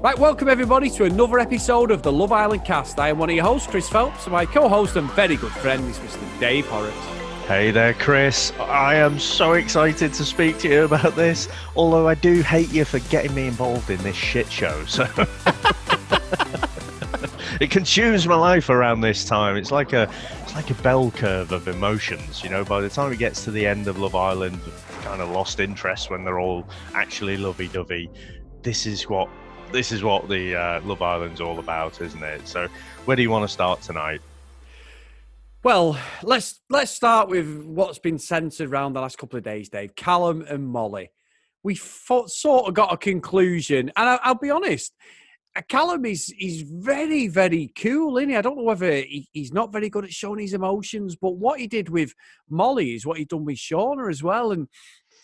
Right, welcome everybody to another episode of the Love Island cast. I am one of your hosts, Chris Phelps, and my co host and very good friend is Mr. Dave Horrocks. Hey there, Chris. I am so excited to speak to you about this, although I do hate you for getting me involved in this shit show. So it consumes my life around this time. It's like a it's like a bell curve of emotions, you know. By the time it gets to the end of Love Island, kind of lost interest when they're all actually lovey-dovey. This is what this is what the uh, Love Island's all about, isn't it? So, where do you want to start tonight? Well, let's let's start with what's been centered around the last couple of days, Dave. Callum and Molly. We fought, sort of got a conclusion, and I, will be honest. uh, Callum is is very very cool, isn't he? I don't know whether he, he's not very good at showing his emotions, but what he did with Molly is what he done with Shaughna as well. And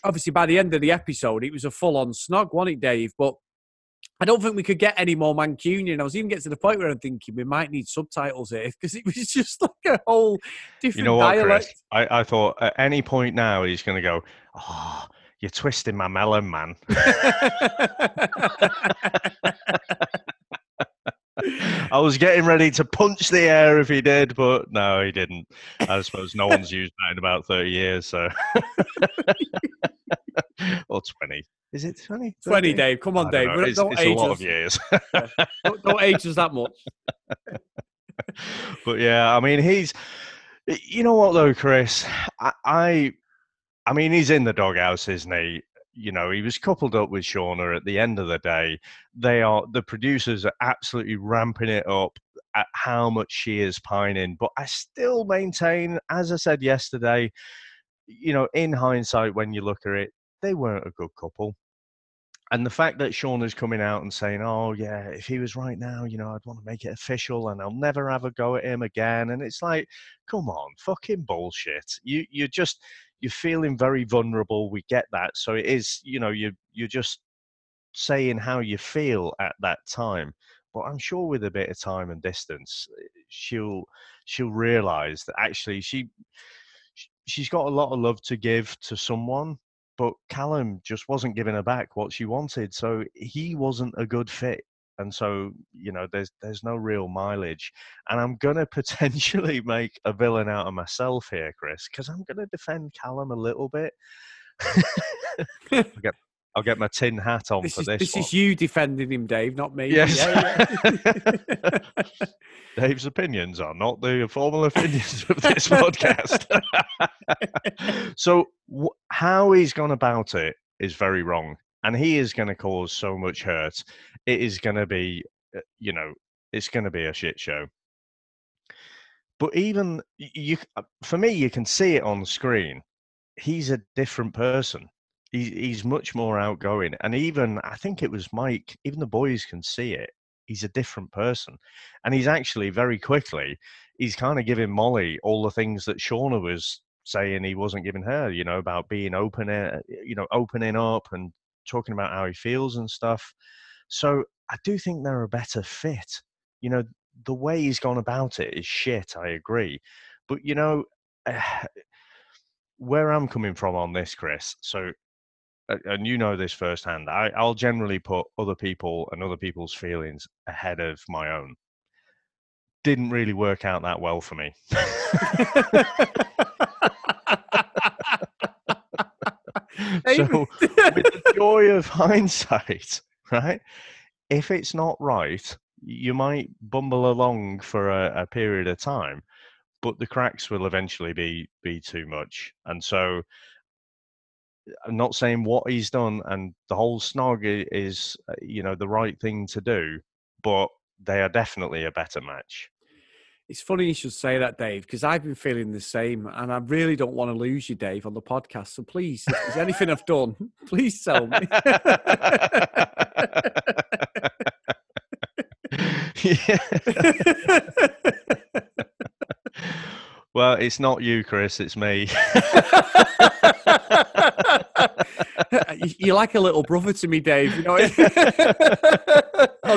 obviously, by the end of the episode, it was a full on snog, wasn't it, Dave? But I don't think we could get any more Mancunian. I was even getting to the point where I'm thinking we might need subtitles here because it was just like a whole different You know what, dialect. Chris? I, I thought at any point now he's going to go, "Oh, you're twisting my melon, man." I was getting ready to punch the air if he did, but no, he didn't. I suppose no one's used that in about 30 years, so. or 20. Is it 20? 20, Dave. Come on, Dave. don't, know. It's, Don't, it's a age lot us. of years. Don't, don't age us that much. but yeah, I mean, he's. You know what though, Chris? I, I, I mean, he's in the doghouse, isn't he? You know, he was coupled up with Shaughna. At the end of the day, they are the producers are absolutely ramping it up at how much she is pining. But I still maintain, as I said yesterday, you know, in hindsight, when you look at it, they weren't a good couple. And the fact that Sean is coming out and saying, "Oh yeah, if he was right now, you know, I'd want to make it official, and I'll never have a go at him again," and it's like, come on, fucking bullshit. You you're just you're feeling very vulnerable. We get that, so it is, you know, you you're just saying how you feel at that time. But I'm sure with a bit of time and distance, eh, she'll she'll realize that actually she she's got a lot of love to give to someone but Callum just wasn't giving her back what she wanted, so he wasn't a good fit. And so, you know, there's there's no real mileage. And I'm gonna potentially make a villain out of myself here, Chris, because I'm gonna defend Callum a little bit. I'll get I'll get my tin hat on This for is, this. this one. is you defending him, Dave, not me. Yes. Yeah, yeah. Dave's opinions are not the formal opinions of this podcast. so, how he's gone about it is very wrong, and he is going to cause so much hurt. It is going to be, uh, you know, it's going to be a shit show. But even you, uh, for me, you can see it on screen. He's a different person. He, he's much more outgoing, and even I think it was Mike. Even the boys can see it. He's a different person, and he's actually very quickly. He's kind of giving Molly all the things that Shaughna was saying he wasn't giving her. You know about being open, uh, you know, opening up and talking about how he feels and stuff. So I do think they're a better fit. You know, the way he's gone about it is shit. I agree, but you know. where I'm coming from on this, Chris. So, and you know this firsthand. I, I'll generally put other people and other people's feelings ahead of my own. Didn't really work out that well for me. so, with the joy of hindsight, right? If it's not right, you might bumble along for a, a period of time, but the cracks will eventually be be too much. And so, I'm not saying what he's done, and the whole snog is, uh, you know, the right thing to do, but they are definitely a better match. It's funny you should say that, Dave, because I've been feeling the same, and I really don't want to lose you, Dave, on the podcast. So please, if there's anything I've done, please tell me. yeah. well, it's not you, Chris. It's me. You're like a little brother to me, Dave. You know, or a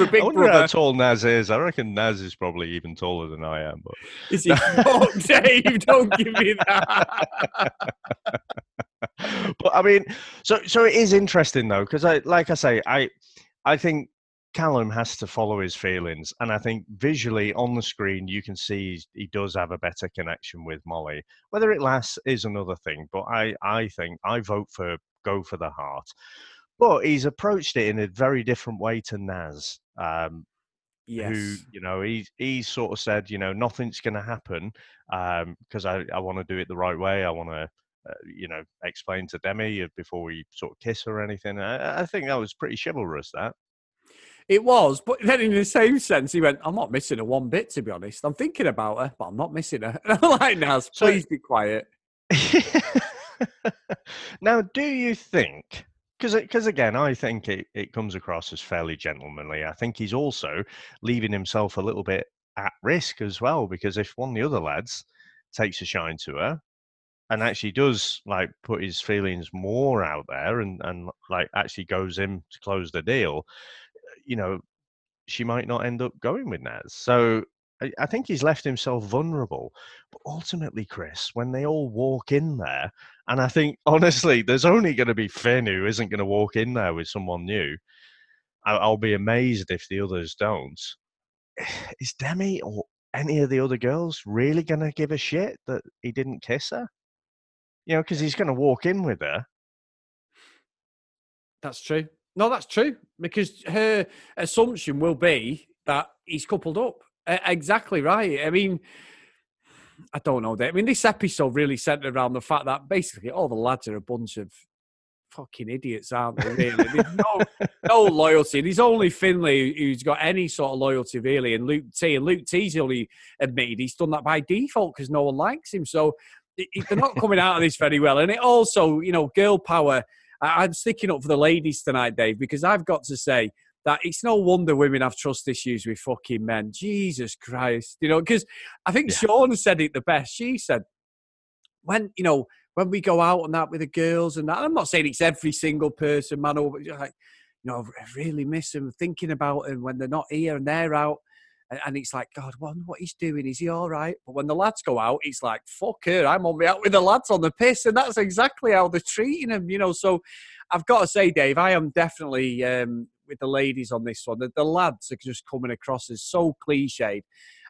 big I wonder brother. how tall Naz is. I reckon Naz is probably even taller than I am. But is he? oh, Dave, don't give me that. but I mean, so so it is interesting though, because I like I say, I I think Callum has to follow his feelings, and I think visually on the screen you can see he does have a better connection with Molly. Whether it lasts is another thing, but I I think I vote for go for the heart. But he's approached it in a very different way to Naz. Um, yes. Who you know he he sort of said you know nothing's going to happen because um, I I want to do it the right way. I want to uh, you know explain to Demi before we sort of kiss or anything. I, I think that was pretty chivalrous. That it was, but then in the same sense, he went, I'm not missing her one bit, to be honest. I'm thinking about her, but I'm not missing her. And I'm like, Naz, please so, be quiet. now, do you think, because again, I think it, it comes across as fairly gentlemanly. I think he's also leaving himself a little bit at risk as well, because if one of the other lads takes a shine to her, and actually does like put his feelings more out there and and like actually goes in to close the deal you know, she might not end up going with Naz. So I, I think he's left himself vulnerable. But ultimately, Chris, when they all walk in there, and I think honestly, there's only going to be Finn who isn't going to walk in there with someone new. I'll be amazed if the others don't. Is Demi or any of the other girls really going to give a shit that he didn't kiss her? You know, because he's going to walk in with her. That's true. No, that's true because her assumption will be that he's coupled up. Uh, exactly right. I mean, I don't know. That. I mean, this episode really centered around the fact that basically all the lads are a bunch of fucking idiots, aren't they? Really, there's no no loyalty. There's only Finley who's got any sort of loyalty, really, and Luke T. And Luke T's only admitted he's done that by default because no one likes him. So they're not coming out of this very well. And it also, you know, girl power I, am sticking up for the ladies tonight, Dave, because I've got to say that it's no wonder women have trust issues with fucking men. Jesus Christ, you know, because I think yeah. Sean said it the best. She said, when you know when we go out and that with the girls and that. I'm not saying it's every single person, man. But like, you know, I really miss them, thinking about them when they're not here and they're out and, it's like, God, wonder what he's doing. Is he all right? But when the lads go out, it's like, fuck her, I'm on me out with the lads on the piss, and that's exactly how they're treating him, you know. So I've got to say, Dave, I am definitely um, with the ladies on this one. The, the lads are just coming across as so cliched,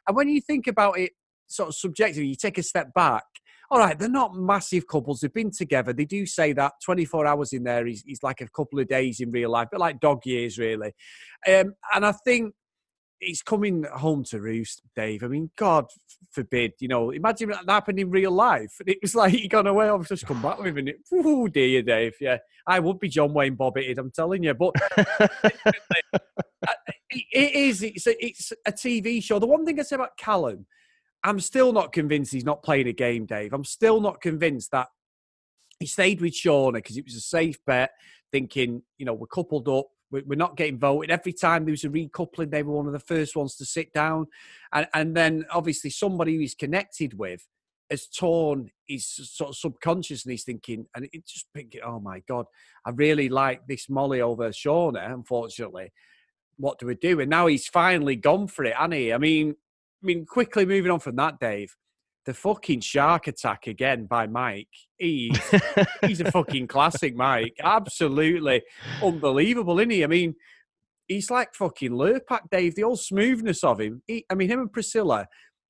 and when you think about it, sort of subjectively, you take a step back all right, they're not massive couples. They've been together. They do say that 24 hours in there is, is like a couple of days in real life, but like dog years, really. Um, and I think it's coming home to roost, Dave. I mean, God forbid, you know, imagine that happened in real life. It was like he gone away, I've just come back with him. Oh, dear, Dave. Yeah, I would be John Wayne Bobbitt, I'm telling you. But it is, it's a, it's a TV show. The one thing I say about Callum, I'm still not convinced he's not playing a game, Dave. I'm still not convinced that he stayed with Shaughna because it was a safe bet, thinking, you know, we're coupled up we're not getting voted. Every time there was a recoupling, they were one of the first ones to sit down. And, and then obviously somebody who he's connected with has torn his sort of subconscious and he's thinking, and it just thinking, oh my God, I really like this Molly over Shaughna, unfortunately. What do we do? And now he's finally gone for it, hasn't he? I mean, I mean, quickly moving on from that, Dave the fucking shark attack again by Mike. He's he's a fucking classic, Mike. Absolutely unbelievable, isn't he? I mean, he's like fucking Lurpak, Dave. The old smoothness of him. He, I mean, him and Priscilla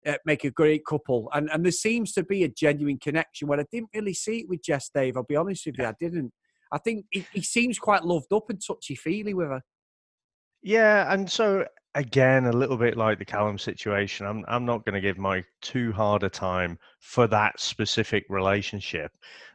uh, make a great couple, and and there seems to be a genuine connection. Where I didn't really see it with Jess, Dave. I'll be honest with you, I didn't. I think he, he seems quite loved up and touchy feely with her. Yeah, and so again, a little bit like the Callum situation. I'm I'm not going to give my too hard a time for that specific relationship.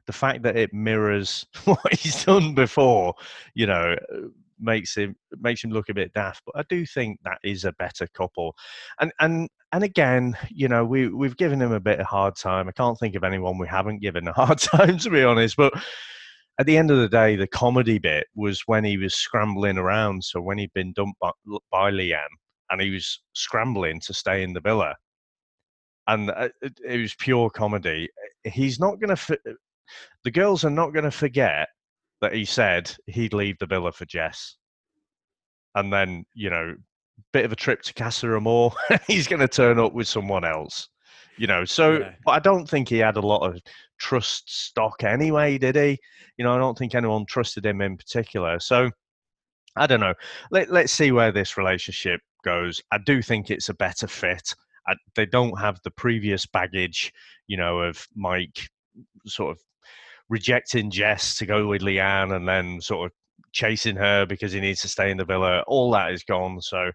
The fact that it mirrors what he's done before, you know, uh, makes him makes him look a bit daft. But I do think that is a better couple. And and and again, you know, we we've given him a bit of hard time. I can't think of anyone we haven't given a hard time to be honest, but at the end of the day, the comedy bit was when he was scrambling around. So when he'd been dumped by, by Leanne and he was scrambling to stay in the villa, and uh, it, it was pure comedy. He's not going to. the girls are not going to forget that he said he'd leave the villa for Jess, and then you know, bit of a trip to Casa Amor, he's going to turn up with someone else. You know, so Yeah. but I don't think he had a lot of trust stock anyway, did he? You know, I don't think anyone trusted him in particular. So I don't know. Let, let's see where this relationship goes. I do think it's a better fit. I, they don't have the previous baggage, you know, of Mike sort of rejecting Jess to go with Leanne and then sort of chasing her because he needs to stay in the villa. All that is gone. So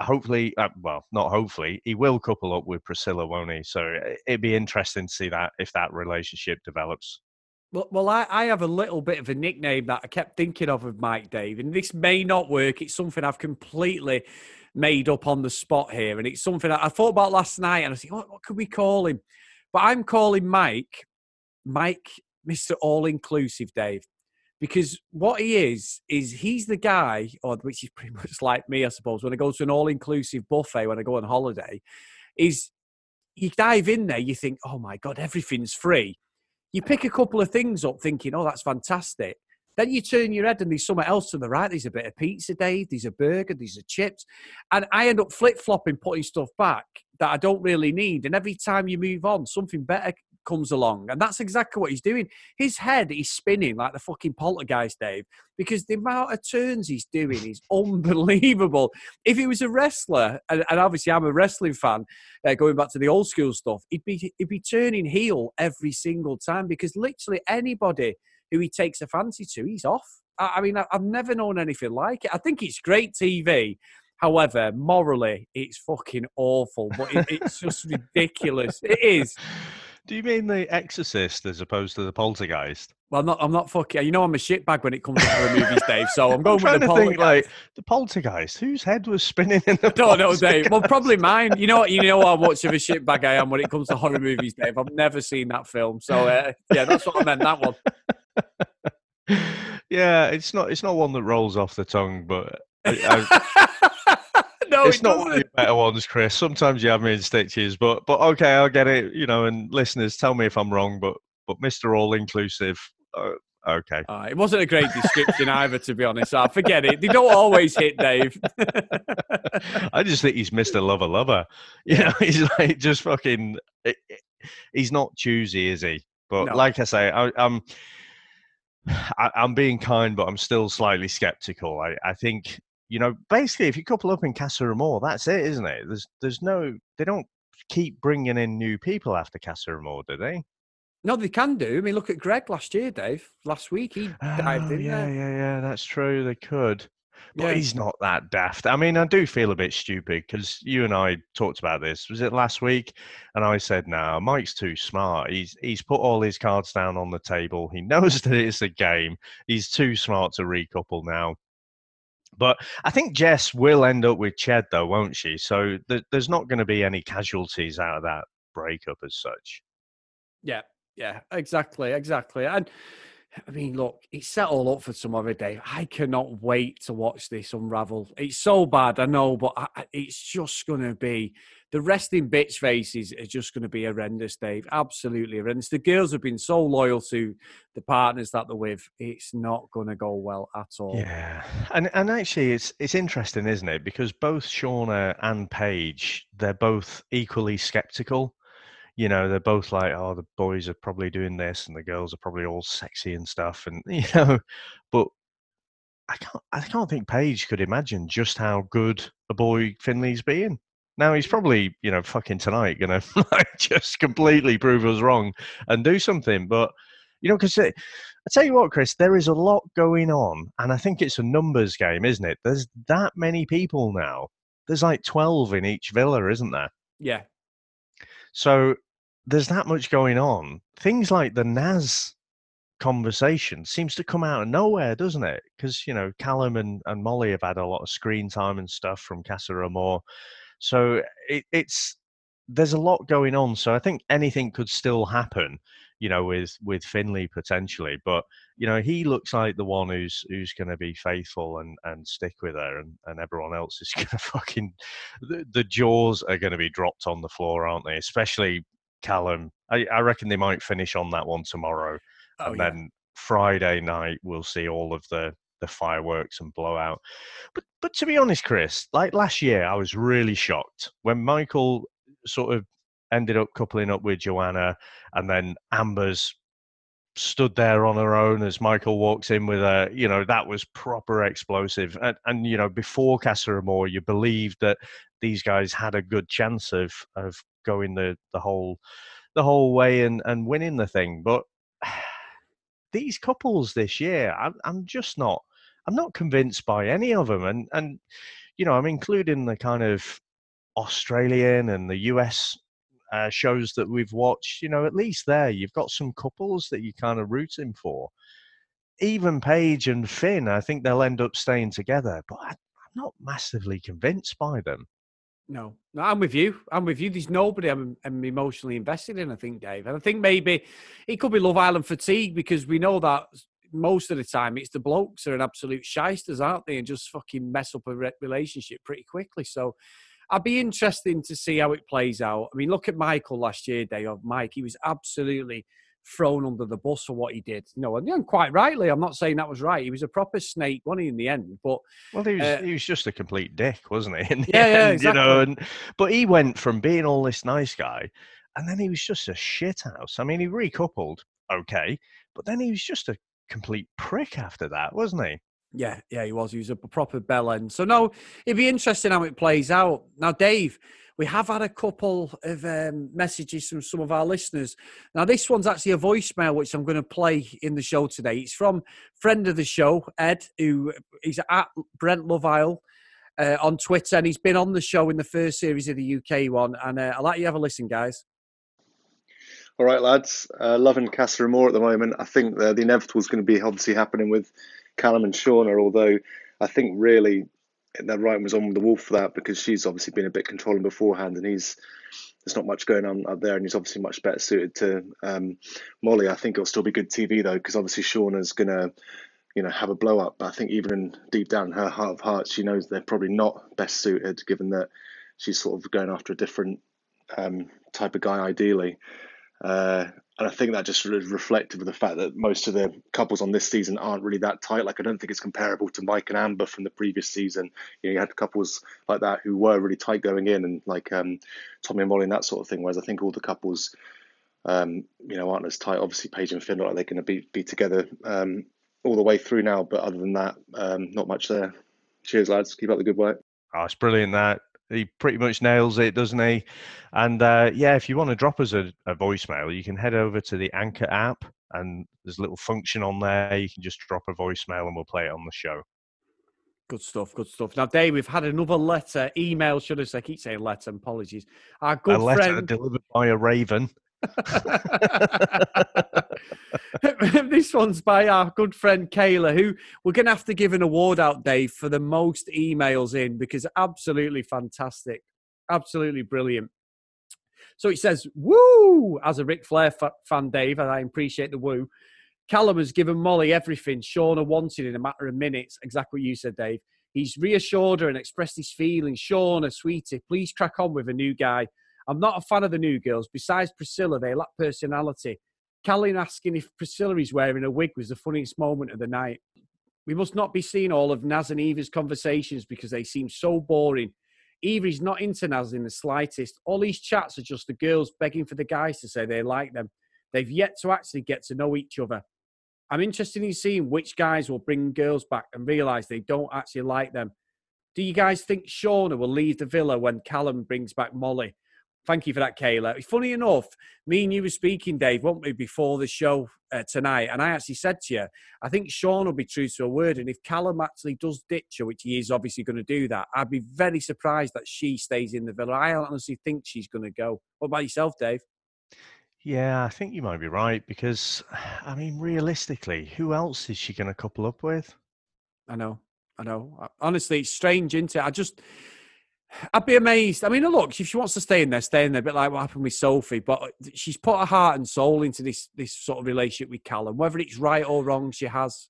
Hopefully, uh, well, not hopefully, he will couple up with Priscilla, won't he? So it- it'd be interesting to see that if that relationship develops. Well, well I, I have a little bit of a nickname that I kept thinking of of Mike Dave, and this may not work. It's something I've completely made up on the spot here, and it's something I, I thought about last night, and I said, what, what could we call him? But I'm calling Mike, Mike, Mister All Inclusive Dave, because what he is is he's the guy, or which is pretty much like me, I suppose. When I go to an all inclusive buffet when I go on holiday, is you dive in there, you think, oh my god, everything's free you pick a couple of things up thinking, oh, that's fantastic. Then you turn your head and there's somewhere else to the right. There's a bit of pizza, Dave. There's a burger. There's a chips. And I end up flip flopping, putting stuff back that I don't really need. And every time you move on, something better comes along. And that's exactly what he's doing. His head is spinning like the fucking poltergeist, Dave, because the amount of turns he's doing is unbelievable. If he was a wrestler, and, and obviously I'm a wrestling fan, uh, going back to the old school stuff, he'd be he'd be turning heel every single time because literally anybody who he takes a fancy to, he's off. I, I mean, I, I've never known anything like it. I think it's great TV. However, morally, it's fucking awful. But it, it's just ridiculous. It is. Do you mean the Exorcist as opposed to the Poltergeist? Well, I'm not. I'm not fucking. You know, I'm a shitbag when it comes to horror movies, Dave. So I'm going I'm with the to think, poltergeist. like the Poltergeist. Whose head was spinning in the? I don't know, Dave. Well, probably mine. You know what? You know how much of a shitbag I am when it comes to horror movies, Dave. I've never seen that film, so uh, yeah, that's what I meant. That one. yeah, it's not. It's not one that rolls off the tongue, but I, I, no, it's it not one of your better ones, Chris. Sometimes you have me in stitches, but but okay, I'll get it. You know, and listeners, tell me if I'm wrong, but but Mister All Inclusive. Uh, okay. Uh, it wasn't a great description either, to be honest. I forget it. They don't always hit, Dave. I just think he's Mr. Lover Lover. You know, he's like just fucking. He's not choosy, is he? But No. like I say, I, I'm. I, I'm being kind, but I'm still slightly skeptical. I, I think you know, basically, if you couple up in Casa Amor, that's it, isn't it? There's there's no. They don't keep bringing in new people after Casa Amor, do they? no, they can do. I mean, look at Greg last year, Dave. Last week, he dived Oh, in yeah, there. yeah, yeah. That's true. They could. But Yeah. he's not that daft. I mean, I do feel a bit stupid because you and I talked about this. Was it last week? And I said, "No, Mike's too smart. He's he's put all his cards down on the table. He knows that it's a game. He's too smart to recouple now." But I think Jess will end up with Ched, though, won't she? So th- there's not going to be any casualties out of that breakup as such. Yeah, yeah, exactly, exactly. And I mean, look, it's set all up for some other day. I cannot wait to watch this unravel. It's so bad, I know, but I, it's just going to be the resting bitch faces are just going to be horrendous, Dave. Absolutely horrendous. The girls have been so loyal to the partners that they're with. It's not going to go well at all. Yeah, and and actually, it's it's interesting, isn't it? Because both Shaughna and Paige, they're both equally skeptical. You know, they're both like, "Oh, the boys are probably doing this, and the girls are probably all sexy and stuff," and you know, but I can't I can't think Paige could imagine just how good a boy Finley's being. Now he's probably you know fucking tonight gonna like just completely prove us wrong and do something, but you know because. Uh, I tell you what, Chris, there is a lot going on, and I think it's a numbers game, isn't it? There's that many people now. There's like 12 in each villa, isn't there? Yeah, So there's that much going on. Things like the Naz conversation seems to come out of nowhere, doesn't it? Because, you know, Callum and, and Molly have had a lot of screen time and stuff from Casa Amor. So it, it's there's a lot going on. So I think anything could still happen, you know, with with Finley potentially. But you know, he looks like the one who's who's going to be faithful and and stick with her, and and everyone else is going to fucking the, the jaws are going to be dropped on the floor, aren't they? Especially Callum. I, I reckon they might finish on that one tomorrow, oh, and yeah. then Friday night we'll see all of the the fireworks and blowout. But but to be honest, Chris, like last year, I was really shocked when Michael sort of ended up coupling up with Joanna, and then Amber's stood there on her own as Michael walks in with a, you know, that was proper explosive. And, and you know, before Casa Amor, you believed that these guys had a good chance of of going the the whole the whole way and and winning the thing. But these couples this year, I'm I'm just not I'm not convinced by any of them. And and you know, I'm including the kind of Australian and the US uh, shows that we've watched, you know, at least there you've got some couples that you're kind of rooting for. Even Paige and Finn, I think they'll end up staying together, but I, I'm not massively convinced by them. No, no, I'm with you. I'm with you. There's nobody I'm, I'm, emotionally invested in. I think, Dave, and I think maybe it could be Love Island fatigue because we know that most of the time it's the blokes are an absolute shysters, aren't they, and just fucking mess up a relationship pretty quickly. So I'd be interesting to see how it plays out. I mean, look at Michael last year, Day of oh, Mike. He was absolutely thrown under the bus for what he did. You know, and quite rightly, I'm not saying that was right. He was a proper snake, wasn't he, in the end? But well, he was uh, he was just a complete dick, wasn't he? In yeah, end, yeah, exactly. You know, and but he went from being all this nice guy, and then he was just a shithouse. I mean, he recoupled, okay, but then he was just a complete prick after that, wasn't he? Yeah, yeah, he was. He was a proper bell end. So no, it'd be interesting how it plays out. Now, Dave, we have had a couple of um, messages from some of our listeners. Now, this one's actually a voicemail which I'm going to play in the show today. It's from friend of the show, Ed, who is at Brent Loveisle uh, on Twitter, and he's been on the show in the first series of the UK one. And uh, I'll let you have a listen, guys. All right, lads. Uh, loving Casa Amor at the moment. I think the, the inevitable is going to be obviously happening with Callum and Shaughna, although I think really that Ryan was on the wall for that because she's obviously been a bit controlling beforehand, and he's there's not much going on up there, and he's obviously much better suited to um, Molly. I think it'll still be good TV though, because obviously Shaughna's gonna, you know, have a blow up. But I think even in, deep down in her heart of hearts, she knows they're probably not best suited, given that she's sort of going after a different um, type of guy ideally. Uh, and I think that just is reflective of the fact that most of the couples on this season aren't really that tight. Like I don't think it's comparable to Mike and Amber from the previous season. You, know, you had couples like that who were really tight going in, and like um, Tommy and Molly and that sort of thing. Whereas I think all the couples, um, you know, aren't as tight. Obviously, Paige and Finn are like they're going to be be together um, all the way through now. But other than that, um, not much there. Cheers, lads. Keep up the good work. Oh, it's brilliant that he pretty much nails it, doesn't he? And uh, yeah, if you want to drop us a, a, voicemail, you can head over to the Anchor app, and there's a little function on there. You can just drop a voicemail, and we'll play it on the show. Good stuff, good stuff. Now, Dave, we've had another letter, email, should I say? I keep saying letter, apologies. Our good a letter friend delivered by a raven. this one's by our good friend Kayla, who we're going to have to give an award out, Dave, for the most emails in because absolutely fantastic. Absolutely brilliant. So it says, woo, as a Ric Flair fan, Dave, and I appreciate the woo. Callum has given Molly everything Shaughna wanted in a matter of minutes. Exactly what you said, Dave. He's reassured her and expressed his feelings. Shaughna, sweetie, please crack on with a new guy. I'm not a fan of the new girls. Besides Priscilla, they lack personality. Callie asking if Priscilla is wearing a wig was the funniest moment of the night. We must not be seeing all of Naz and Eva's conversations because they seem so boring. Eva is not into Naz in the slightest. All these chats are just the girls begging for the guys to say they like them. They've yet to actually get to know each other. I'm interested in seeing which guys will bring girls back and realise they don't actually like them. Do you guys think Shaughna will leave the villa when Callum brings back Molly? Thank you for that, Kayla. Funny enough, me and you were speaking, Dave, weren't we, before the show uh, tonight? And I actually said to you, I think Sean will be true to a word. And if Callum actually does ditch her, which he is obviously going to do that, I'd be very surprised that she stays in the villa. I honestly think she's going to go. What about yourself, Dave? Yeah, I think you might be right because, I mean, realistically, who else is she going to couple up with? I know. I know. Honestly, it's strange, isn't it? I just I'd be amazed. I mean, look, if she wants to stay in there, stay in there. A bit like what happened with Sophie, but she's put her heart and soul into this this sort of relationship with Callum. Whether it's right or wrong, she has.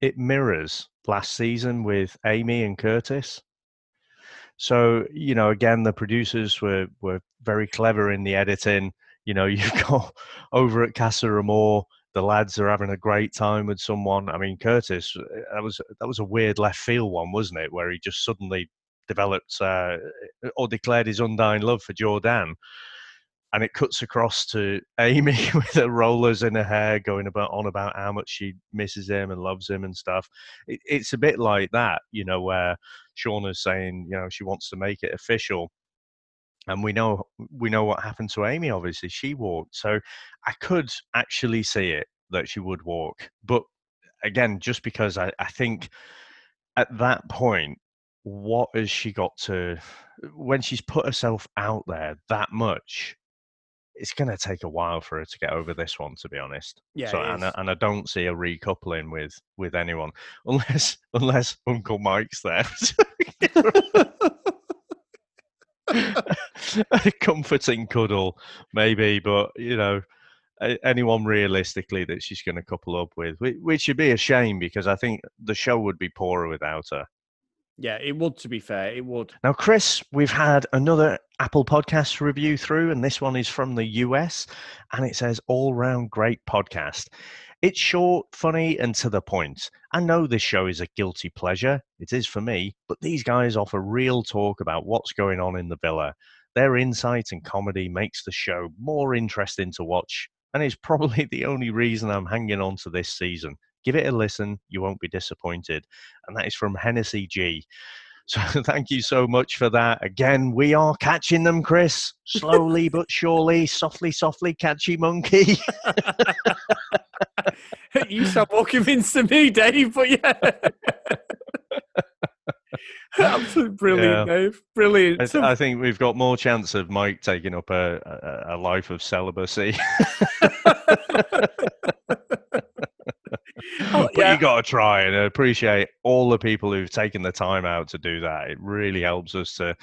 It mirrors last season with Amy and Curtis. So you know, again, the producers were were very clever in the editing. You know, you've got over at Casa Amor, the lads are having a great time with someone. I mean, Curtis, uh, that was that was a weird left field one, wasn't it? Where he just suddenly developed uh, or declared his undying love for Jordan. And it cuts across to Amy with her rollers in her hair, going about on about how much she misses him and loves him and stuff. It, it's a bit like that, you know, where Shaughna's saying, you know, she wants to make it official and we know we know what happened to Amy. Obviously, she walked, so I could actually see it that she would walk. But again, just because I, I think at that point, what has she got to when she's put herself out there that much? It's going to take a while for her to get over this one, to be honest. Yeah, So, and, I, and I don't see a recoupling with with anyone unless unless Uncle Mike's there. a comforting cuddle, maybe, but you know, anyone realistically that she's going to couple up with, which would be a shame because I think the show would be poorer without her. Yeah, it would. To be fair, it would. Now, Chris, we've had another Apple Podcast review through, and this one is from the US, and it says all round great podcast. It's short, funny, and to the point. I know this show is a guilty pleasure. It is for me, but these guys offer real talk about what's going on in the villa. Their insight and comedy makes the show more interesting to watch, and is probably the only reason I'm hanging on to this season. Give it a listen, you won't be disappointed. And that is from Hennessy G. So thank you so much for that. Again, we are catching them, Chris. Slowly but surely, softly, softly, catchy monkey. you sound more convinced than me, Dave, but yeah. Absolutely brilliant, yeah. Dave. Brilliant. I, I, think we've got more chance of Mike taking up a, a, a life of celibacy. Oh, but yeah. you got to try and appreciate all the people who've taken the time out to do that. It really helps us to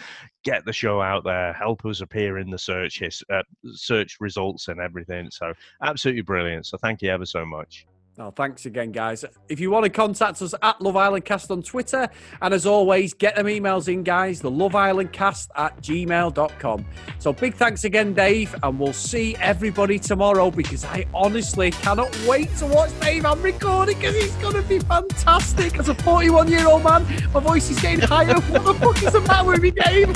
get the show out there, help us appear in the search his, uh, search results and everything. So absolutely brilliant. So thank you ever so much. Oh, thanks again, guys. If you want to contact us at Love Island Cast on Twitter, and as always, get them emails in, guys, the Love Island Cast at gmail.com. So big thanks again, Dave, and we'll see everybody tomorrow because I honestly cannot wait to watch Dave I'm recording because it's going to be fantastic. As a 41 year old man, my voice is getting higher. what the fuck is the matter with me, Dave?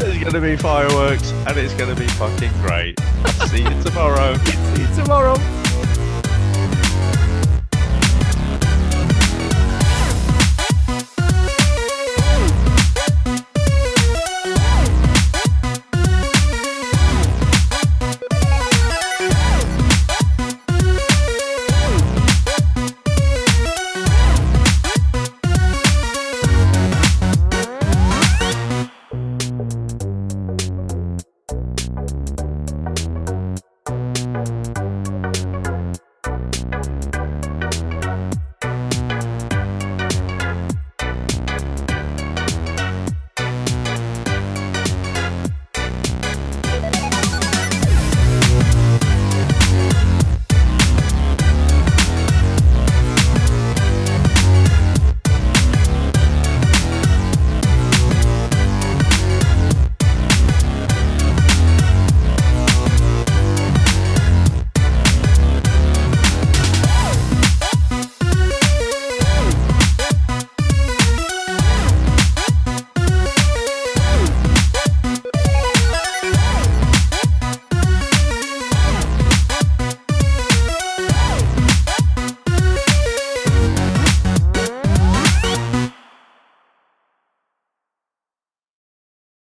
There's going to be fireworks and it's going to be fucking great. see you tomorrow. see you tomorrow.